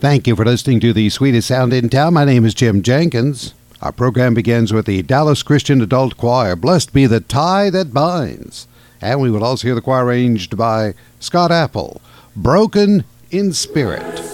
Thank you for listening to the sweetest sound in town. My name is Jim Jenkins. Our program begins with the Dallas Christian Adult Choir, Blessed Be the Tie That Binds. And we will also hear the choir arranged by Scott Apple, Broken in Spirit.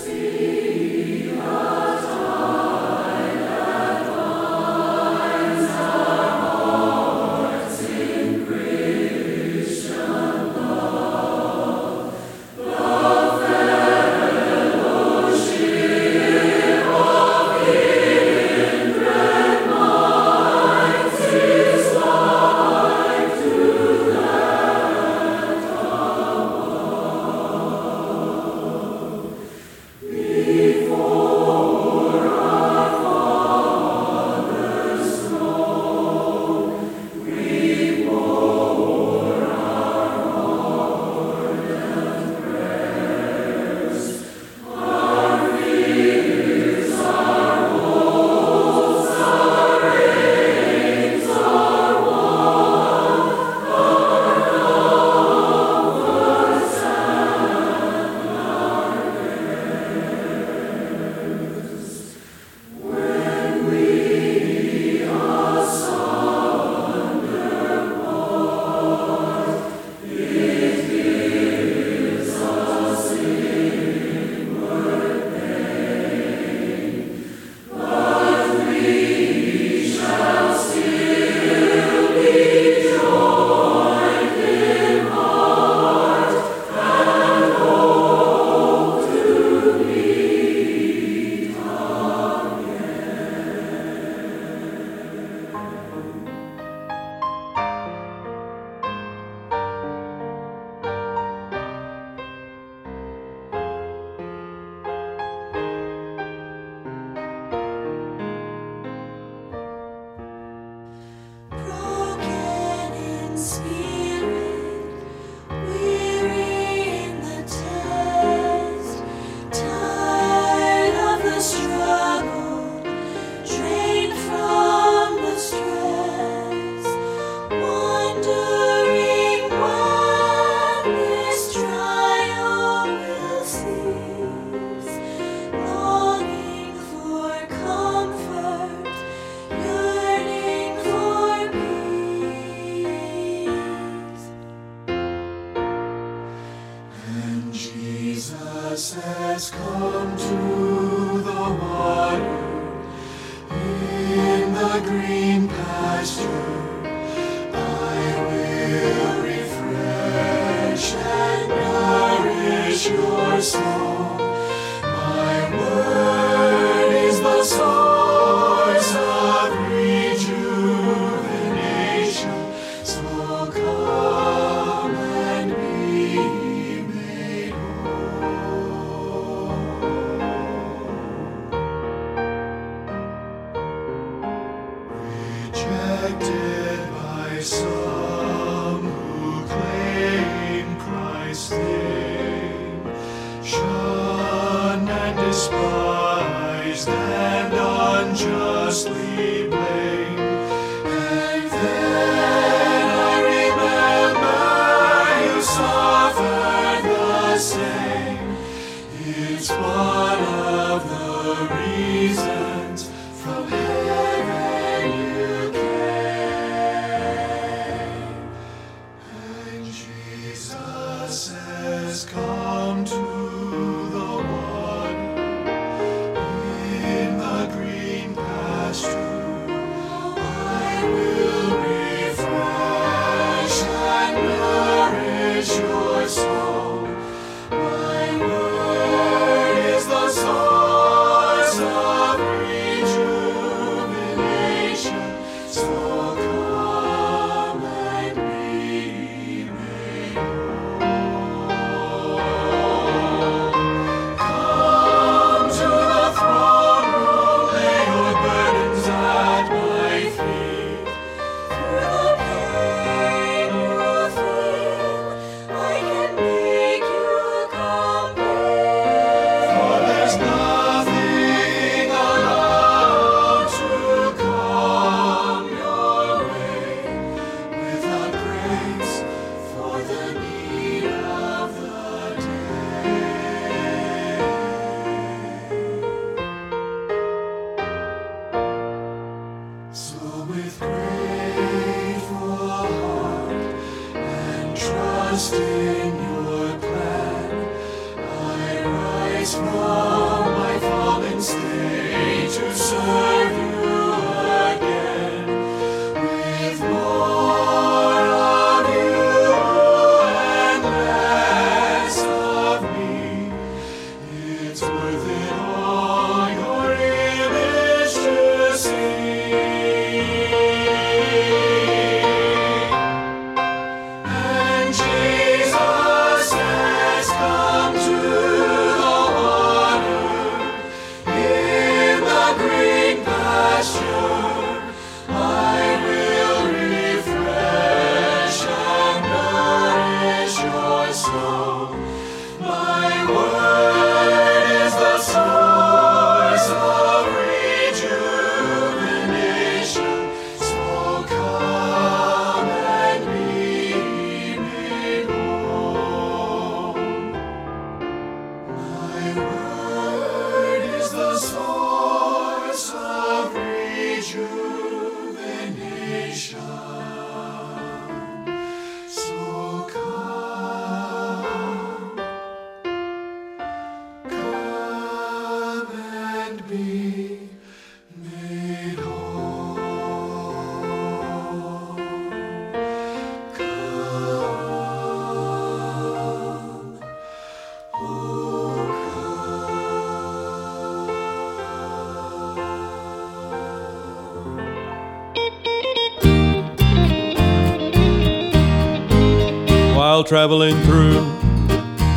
Traveling through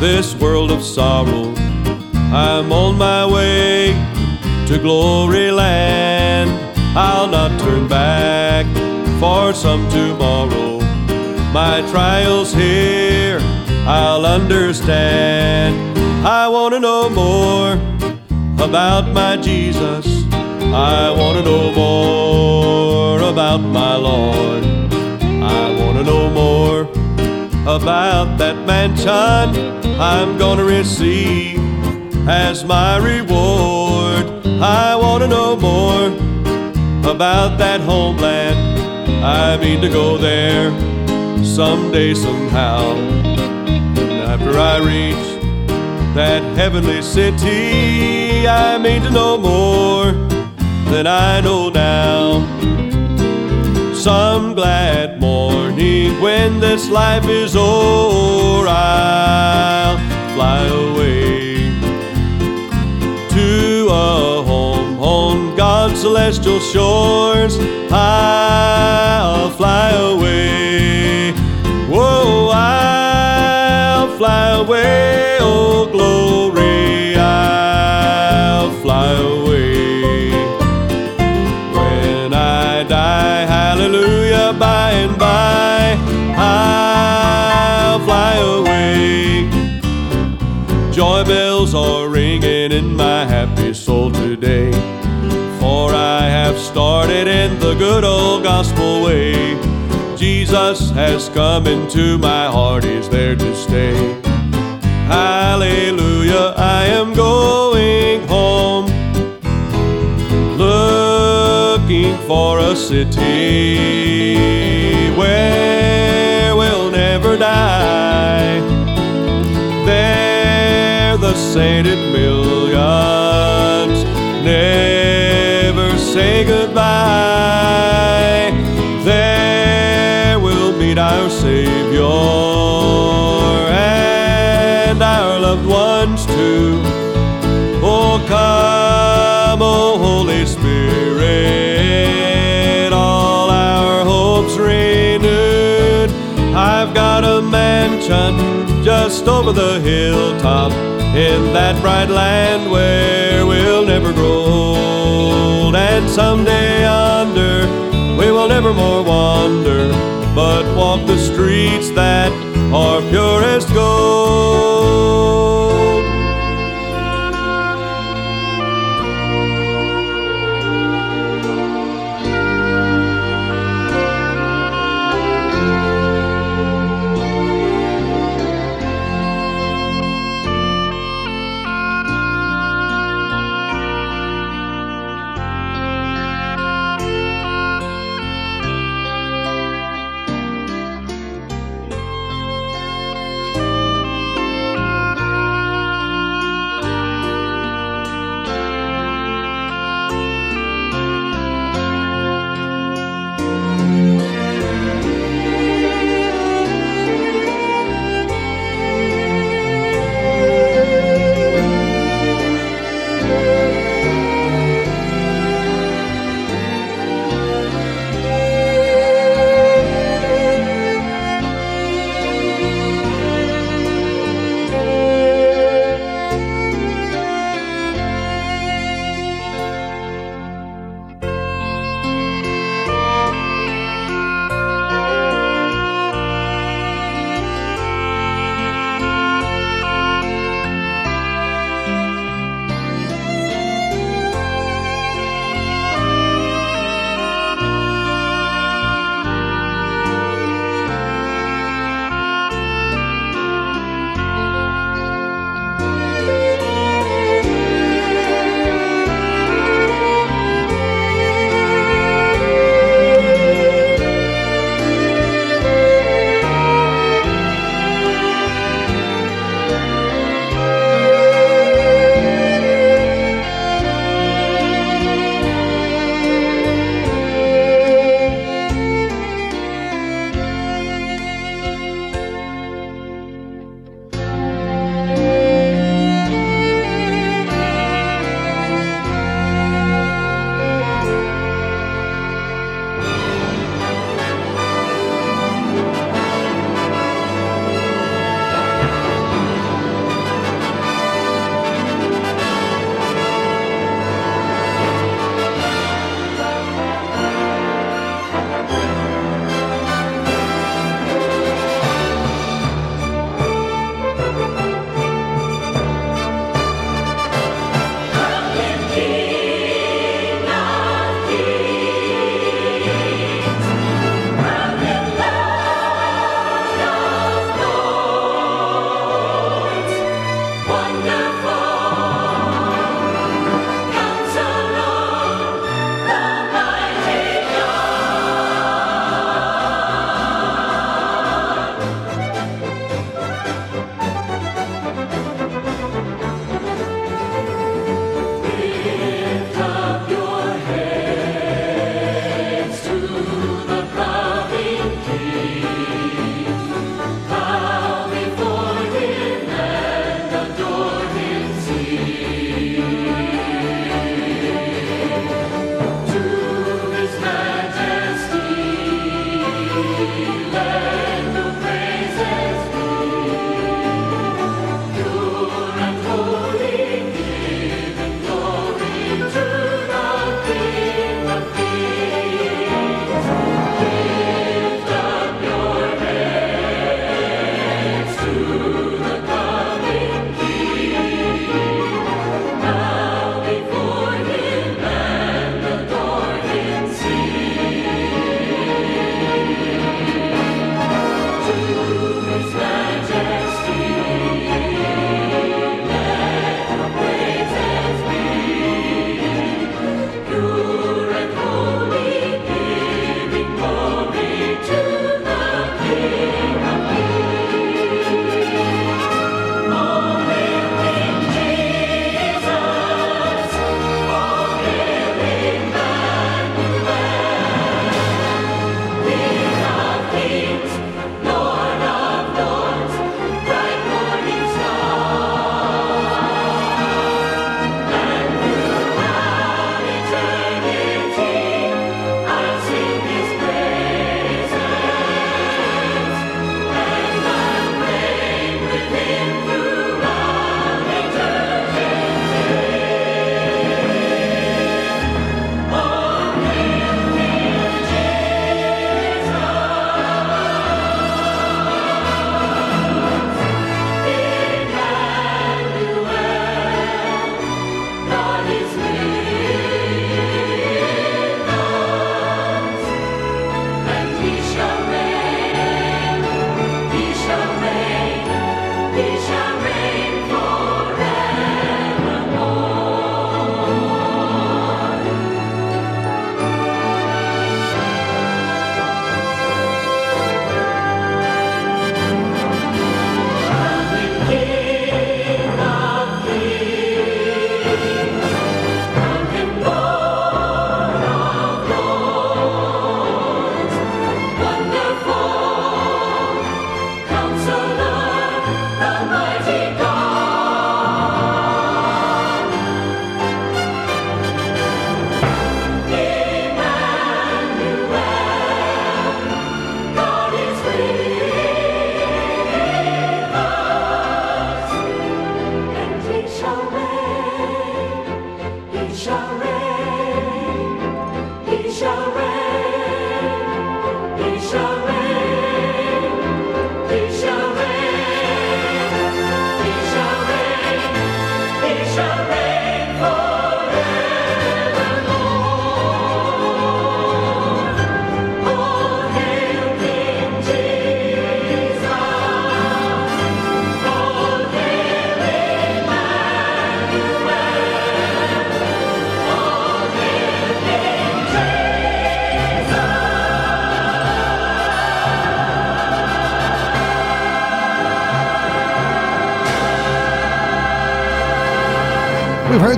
this world of sorrow. I'm on my way to glory land. I'll not turn back for some tomorrow. My trials here, I'll understand. I want to know more about my Jesus. I want to know more about my Lord. About that mansion I'm gonna receive as my reward. I wanna know more about that homeland. I mean to go there someday, somehow. And after I reach that heavenly city, I mean to know more than I know now some glad morning when this life is o'er, I'll fly away to a home on God's celestial shores. I'll fly away. Whoa, I'll fly away. Oh, glory, started in the good old gospel way. Jesus has come into my heart, he's there to stay. Hallelujah, I am going home. Looking for a city where we'll never die. There, the sainted millions never say goodbye. There we'll meet our Savior and our loved ones too. Oh, come, oh Holy Spirit, all our hopes renewed. I've got a mansion just over the hilltop in that bright land where we'll never grow. And someday yonder we will never more wander, but walk the streets that are purest gold.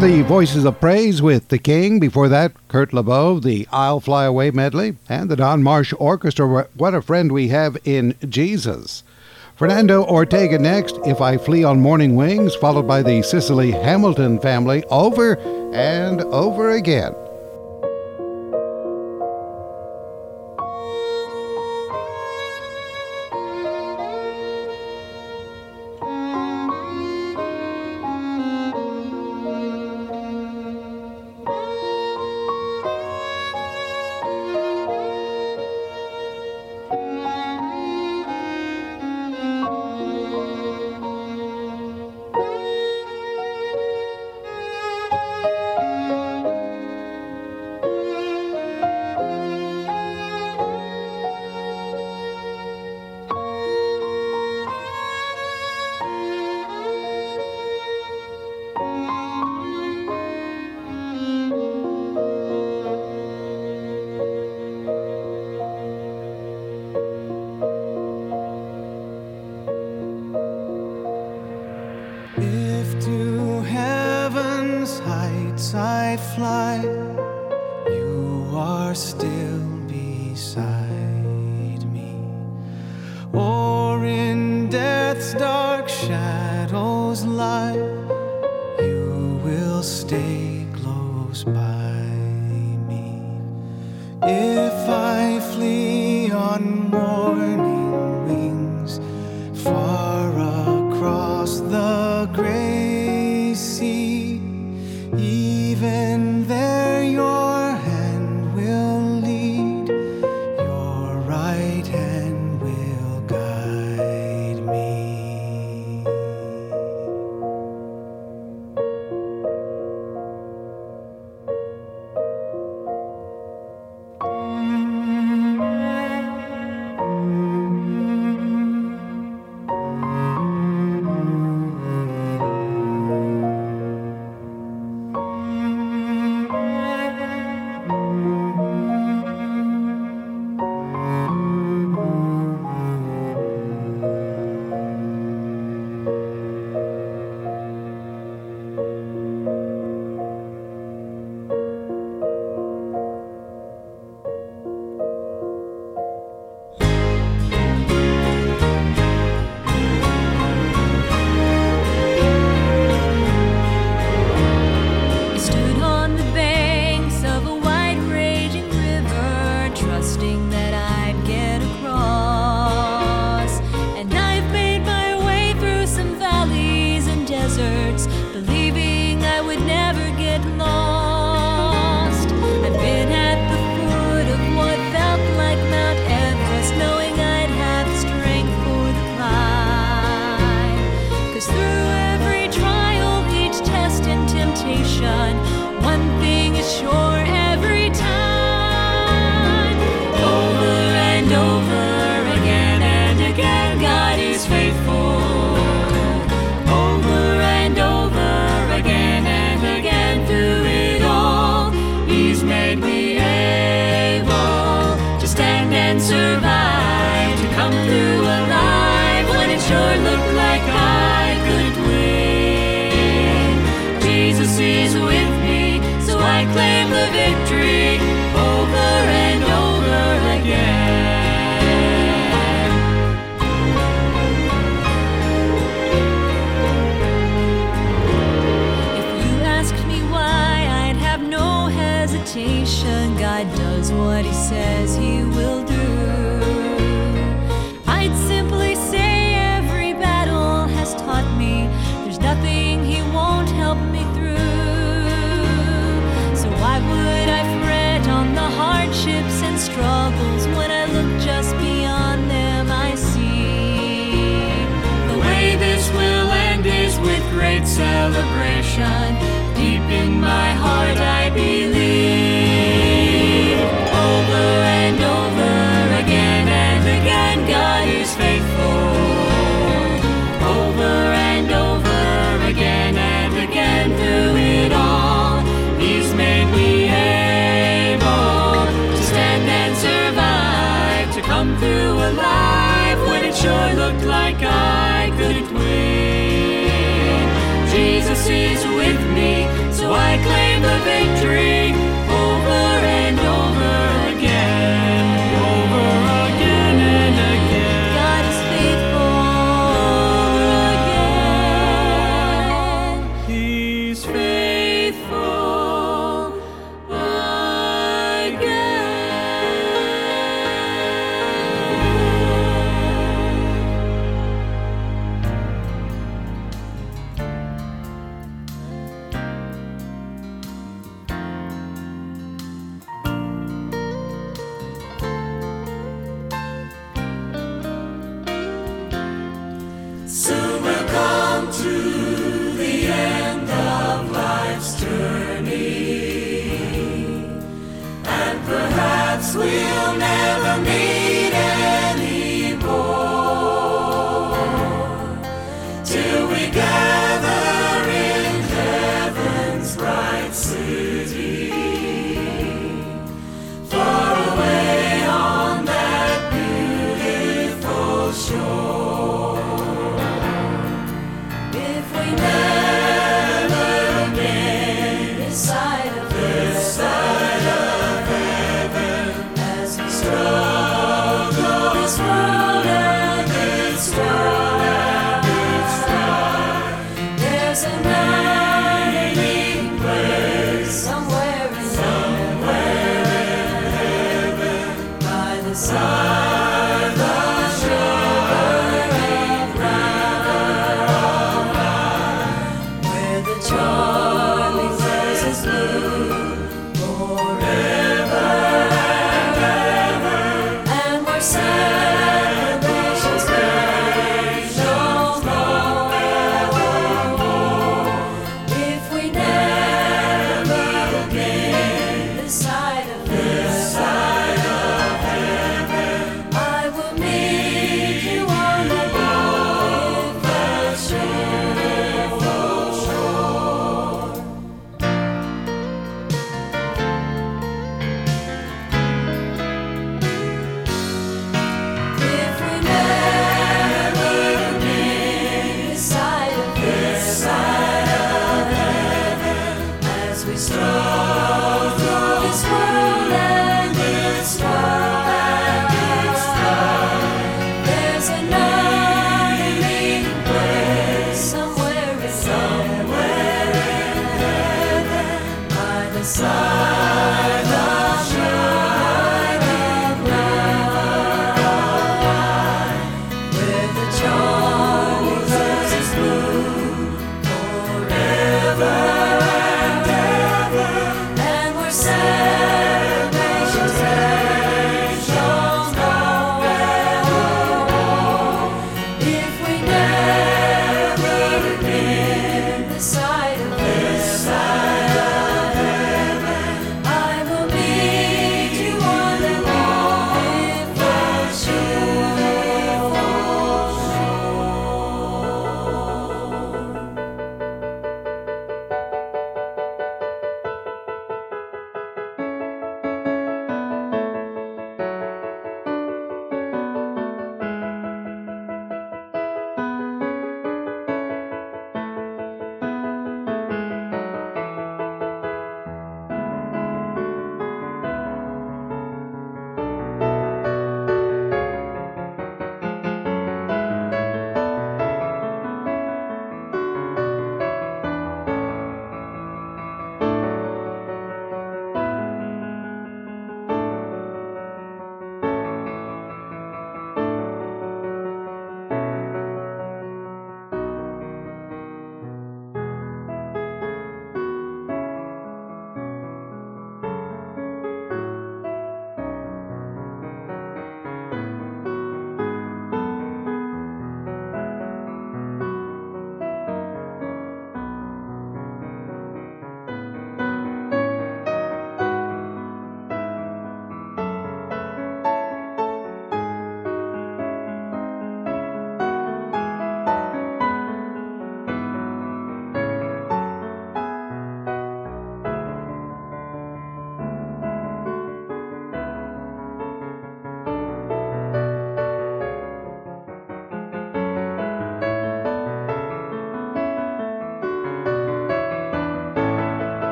The Voices of Praise with The King. Before that, Kurt LeBeau, the I'll Fly Away medley, and the Don Marsh Orchestra, What a Friend We Have in Jesus. Fernando Ortega next, If I Flee on Morning Wings, followed by the Cicely Hamilton family, over and over again. as heights I fly, you are still beside.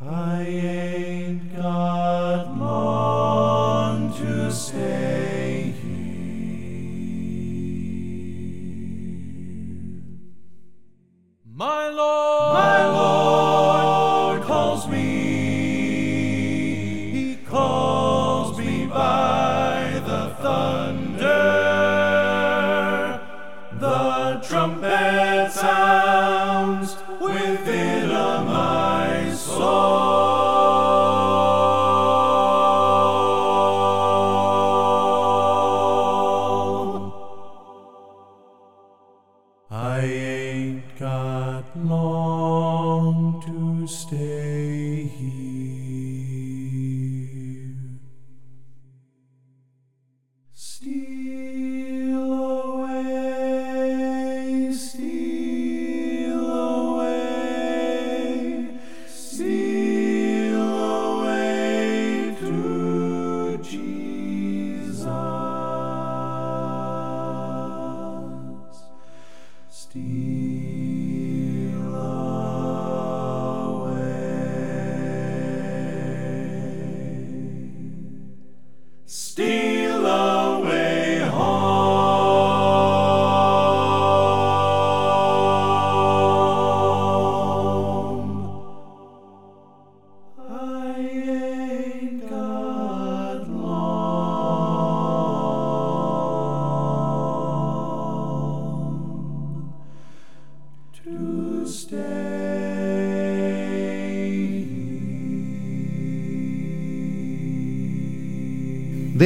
I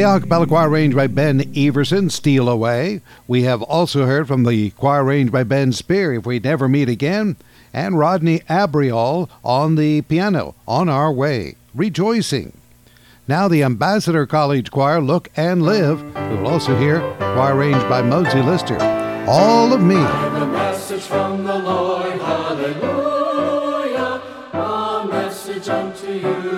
The Bella Choir Range by Ben Everson, Steal Away. We have also heard from the choir range by Ben Speer, If We Never Meet Again, and Rodney Abriol on the piano, On Our Way, Rejoicing. Now the Ambassador College Choir, Look and Live. We will also hear choir range by Mosie Lister, All of Me. Lord, hallelujah, a message unto you.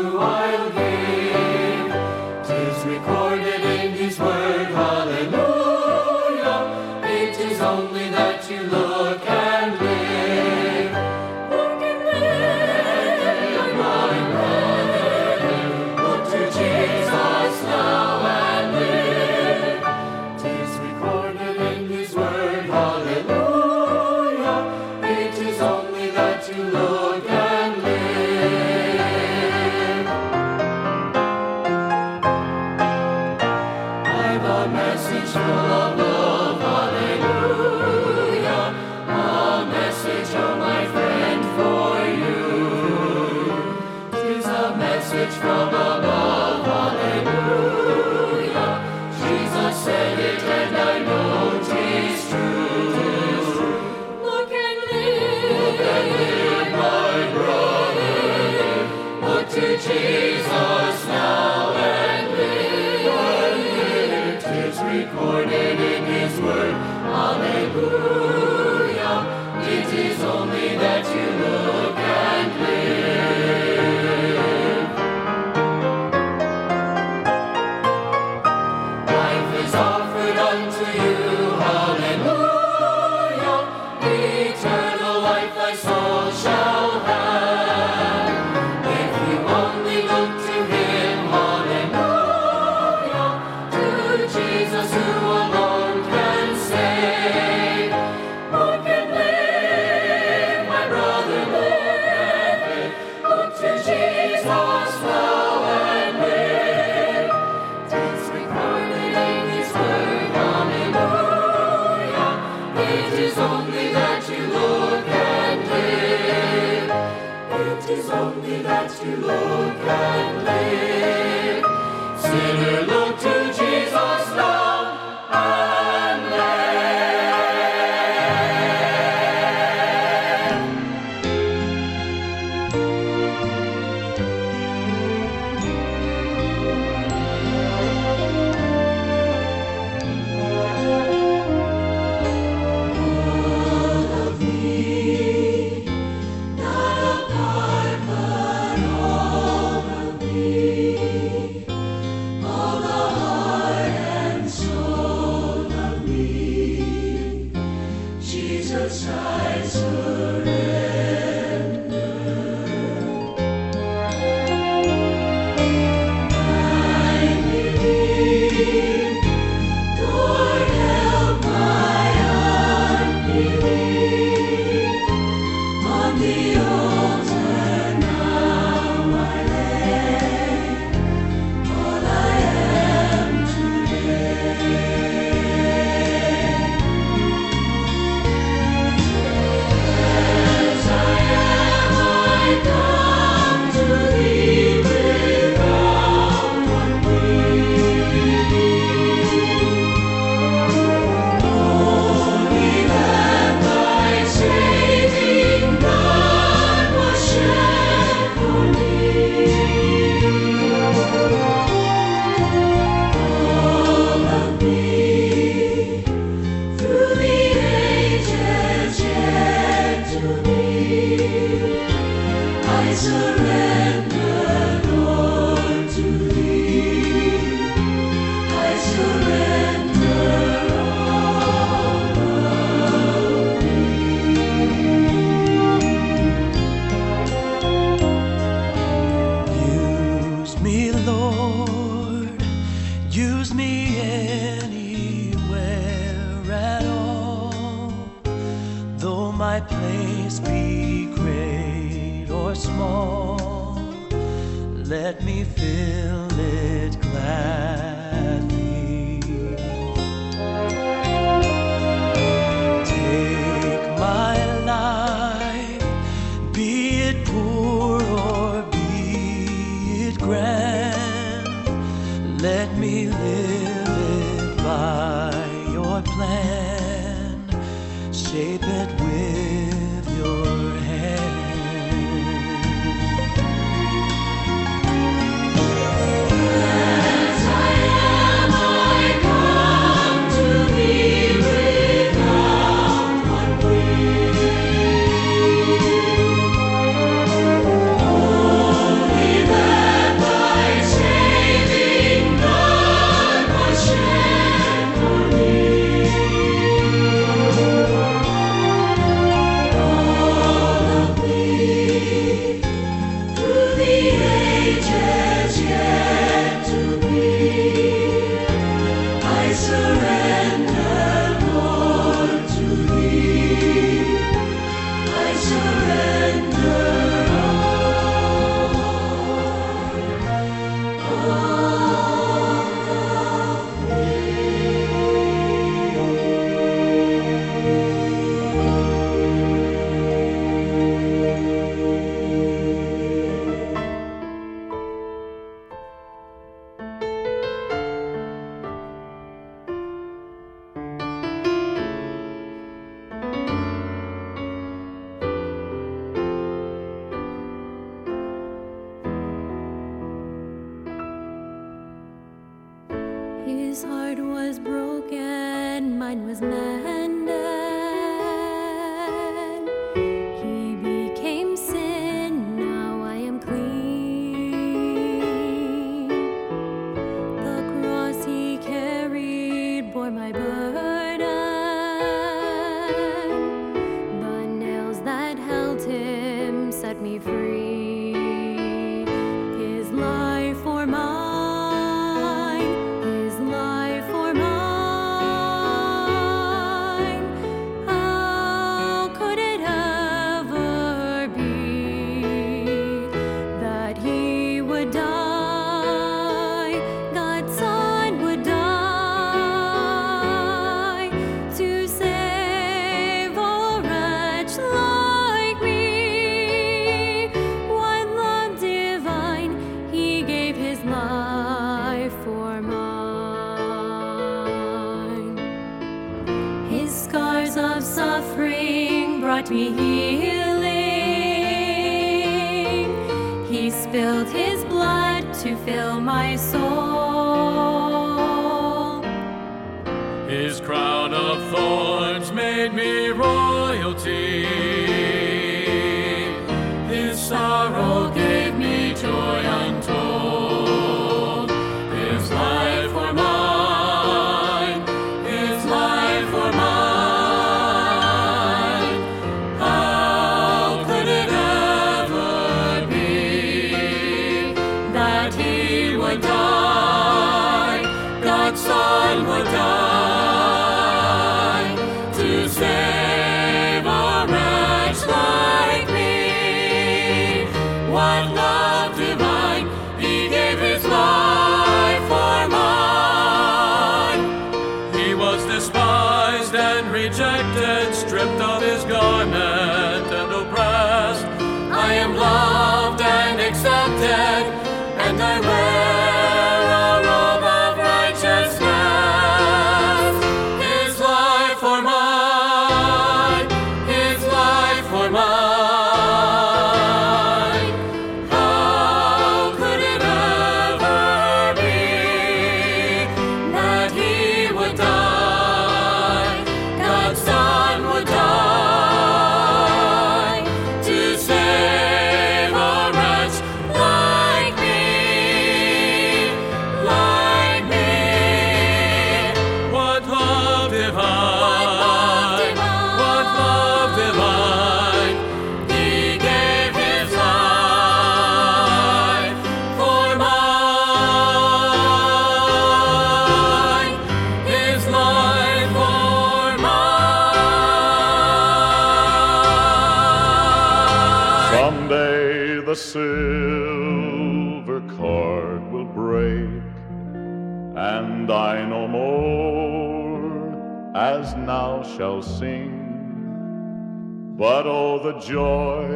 Joy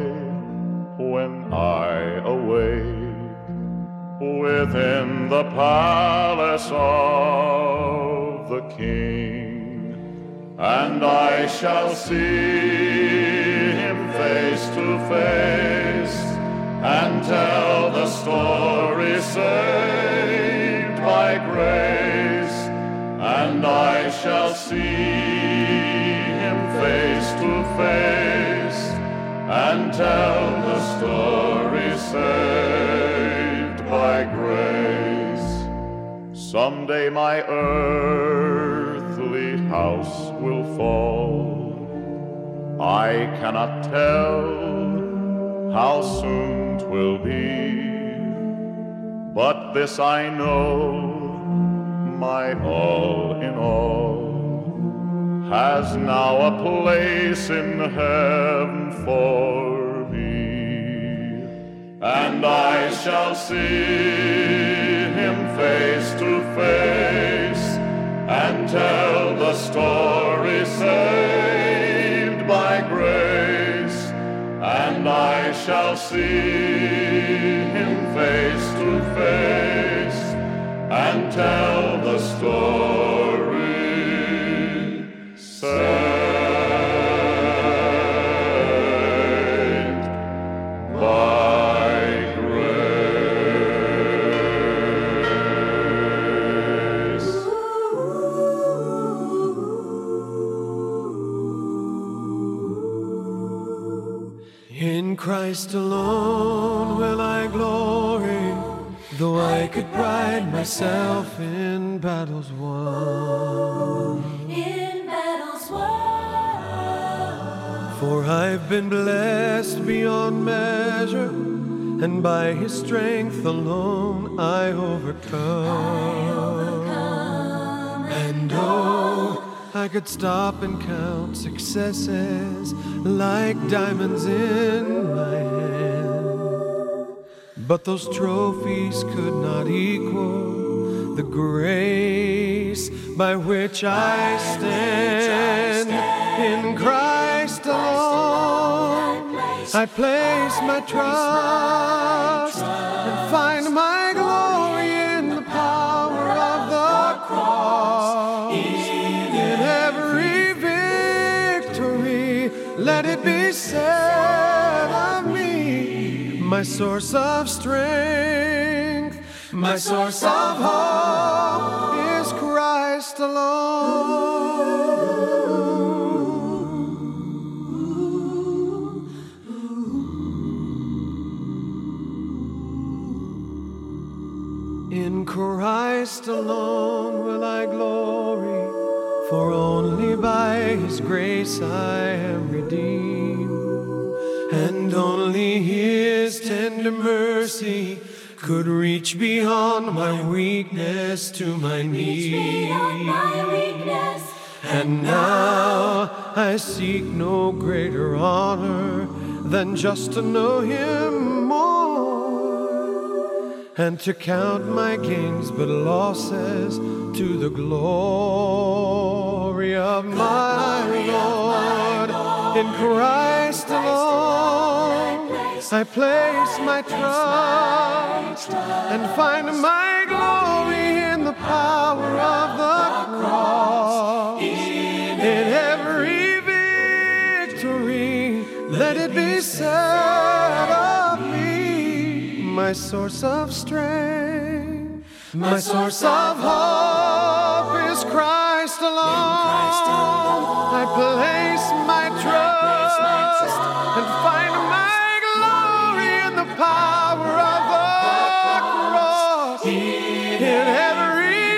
when I awake within the palace of the King, and I shall see him face to face and tell the story saved by grace, and I shall see him face to face and tell the story saved by grace. Someday my earthly house will fall. I cannot tell how soon 'twill be, but this I know, my all in all has now a place in heaven for me, and I shall see him face to face and tell the story saved by grace, and I shall see him face to face and tell the story Christ alone will I glory, though I could pride myself in battles won. I've been blessed beyond measure, and by his strength alone I overcome. And oh, I could stop and count successes like diamonds in my hand. But those trophies could not equal the grace by which I stand in Christ alone. I place my trust and find my glory in the power of the cross. In every victory, let it be said of me, my source of strength, my source of hope is Christ alone. Christ alone will I glory, for only by His grace I am redeemed, and only His tender mercy could reach beyond my weakness to my need. Beyond my weakness. And now I seek no greater honor than just to know Him more and to count my gains but losses to the glory of my Lord. In Christ alone, I place my trust and find my glory in the power of the cross. In every victory, let it be said my source of strength, my source of hope is Christ alone. I place my trust and find my glory in the power of the cross. In every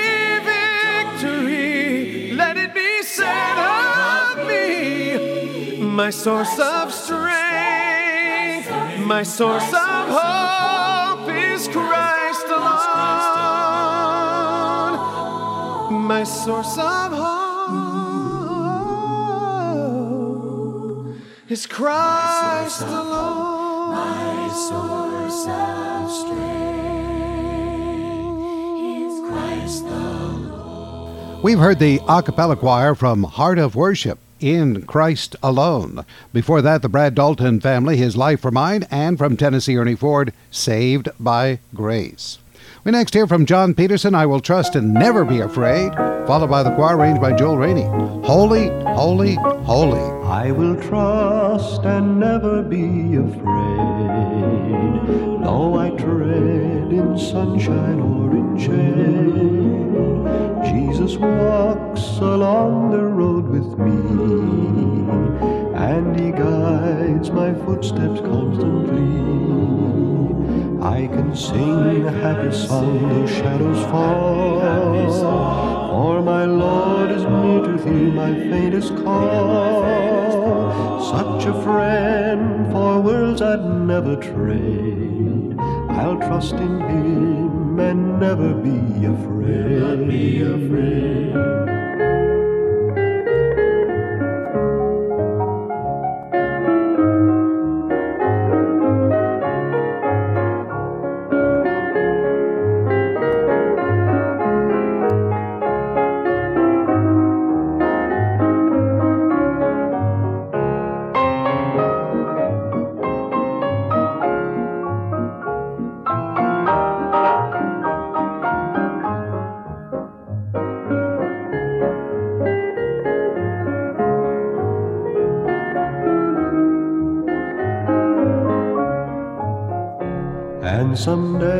victory, let it be said of me, my source of strength, my source of alone. My source of hope is Christ alone. my source of strength is Christ the We've heard the a cappella choir from Heart of Worship in Christ Alone. Before that, the Brad Dalton family, His Life for Mine, and from Tennessee Ernie Ford, Saved by Grace. We next hear from John Peterson, I Will Trust and Never Be Afraid, followed by the choir arranged by Joel Raney. Holy, holy, holy. I will trust and never be afraid, though I tread in sunshine or in shade. Jesus walks along the road with me, and he guides my footsteps constantly. I can sing a happy song though shadows fall, for my Lord is near to hear my faintest call. Such a friend for worlds I'd never trade. I'll trust in him and never be afraid. be afraid. Someday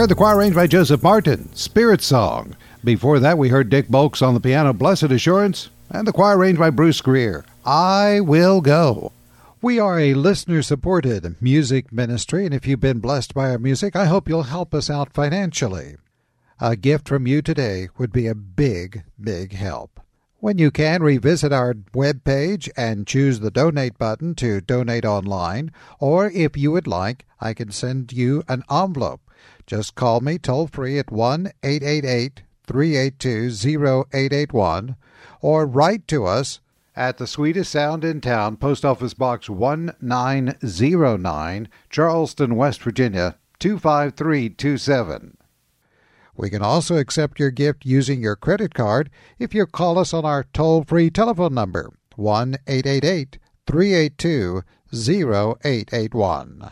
heard the choir arranged by Joseph Martin, Spirit Song. Before that, we heard Dick Bolks on the piano, Blessed Assurance, and the choir arranged by Bruce Greer, I Will Go. We are a listener supported music ministry, and if you've been blessed by our music, I hope you'll help us out financially. A gift from you today would be a big, big help. When you can, revisit our webpage and choose the donate button to donate online, or if you would like, I can send you an envelope. Just call me toll free at 1 888 382 0881 or write to us at the sweetest sound in town, Post Office Box 1909, Charleston, West Virginia 25327. We can also accept your gift using your credit card if you call us on our toll free telephone number 1 888 382 0881.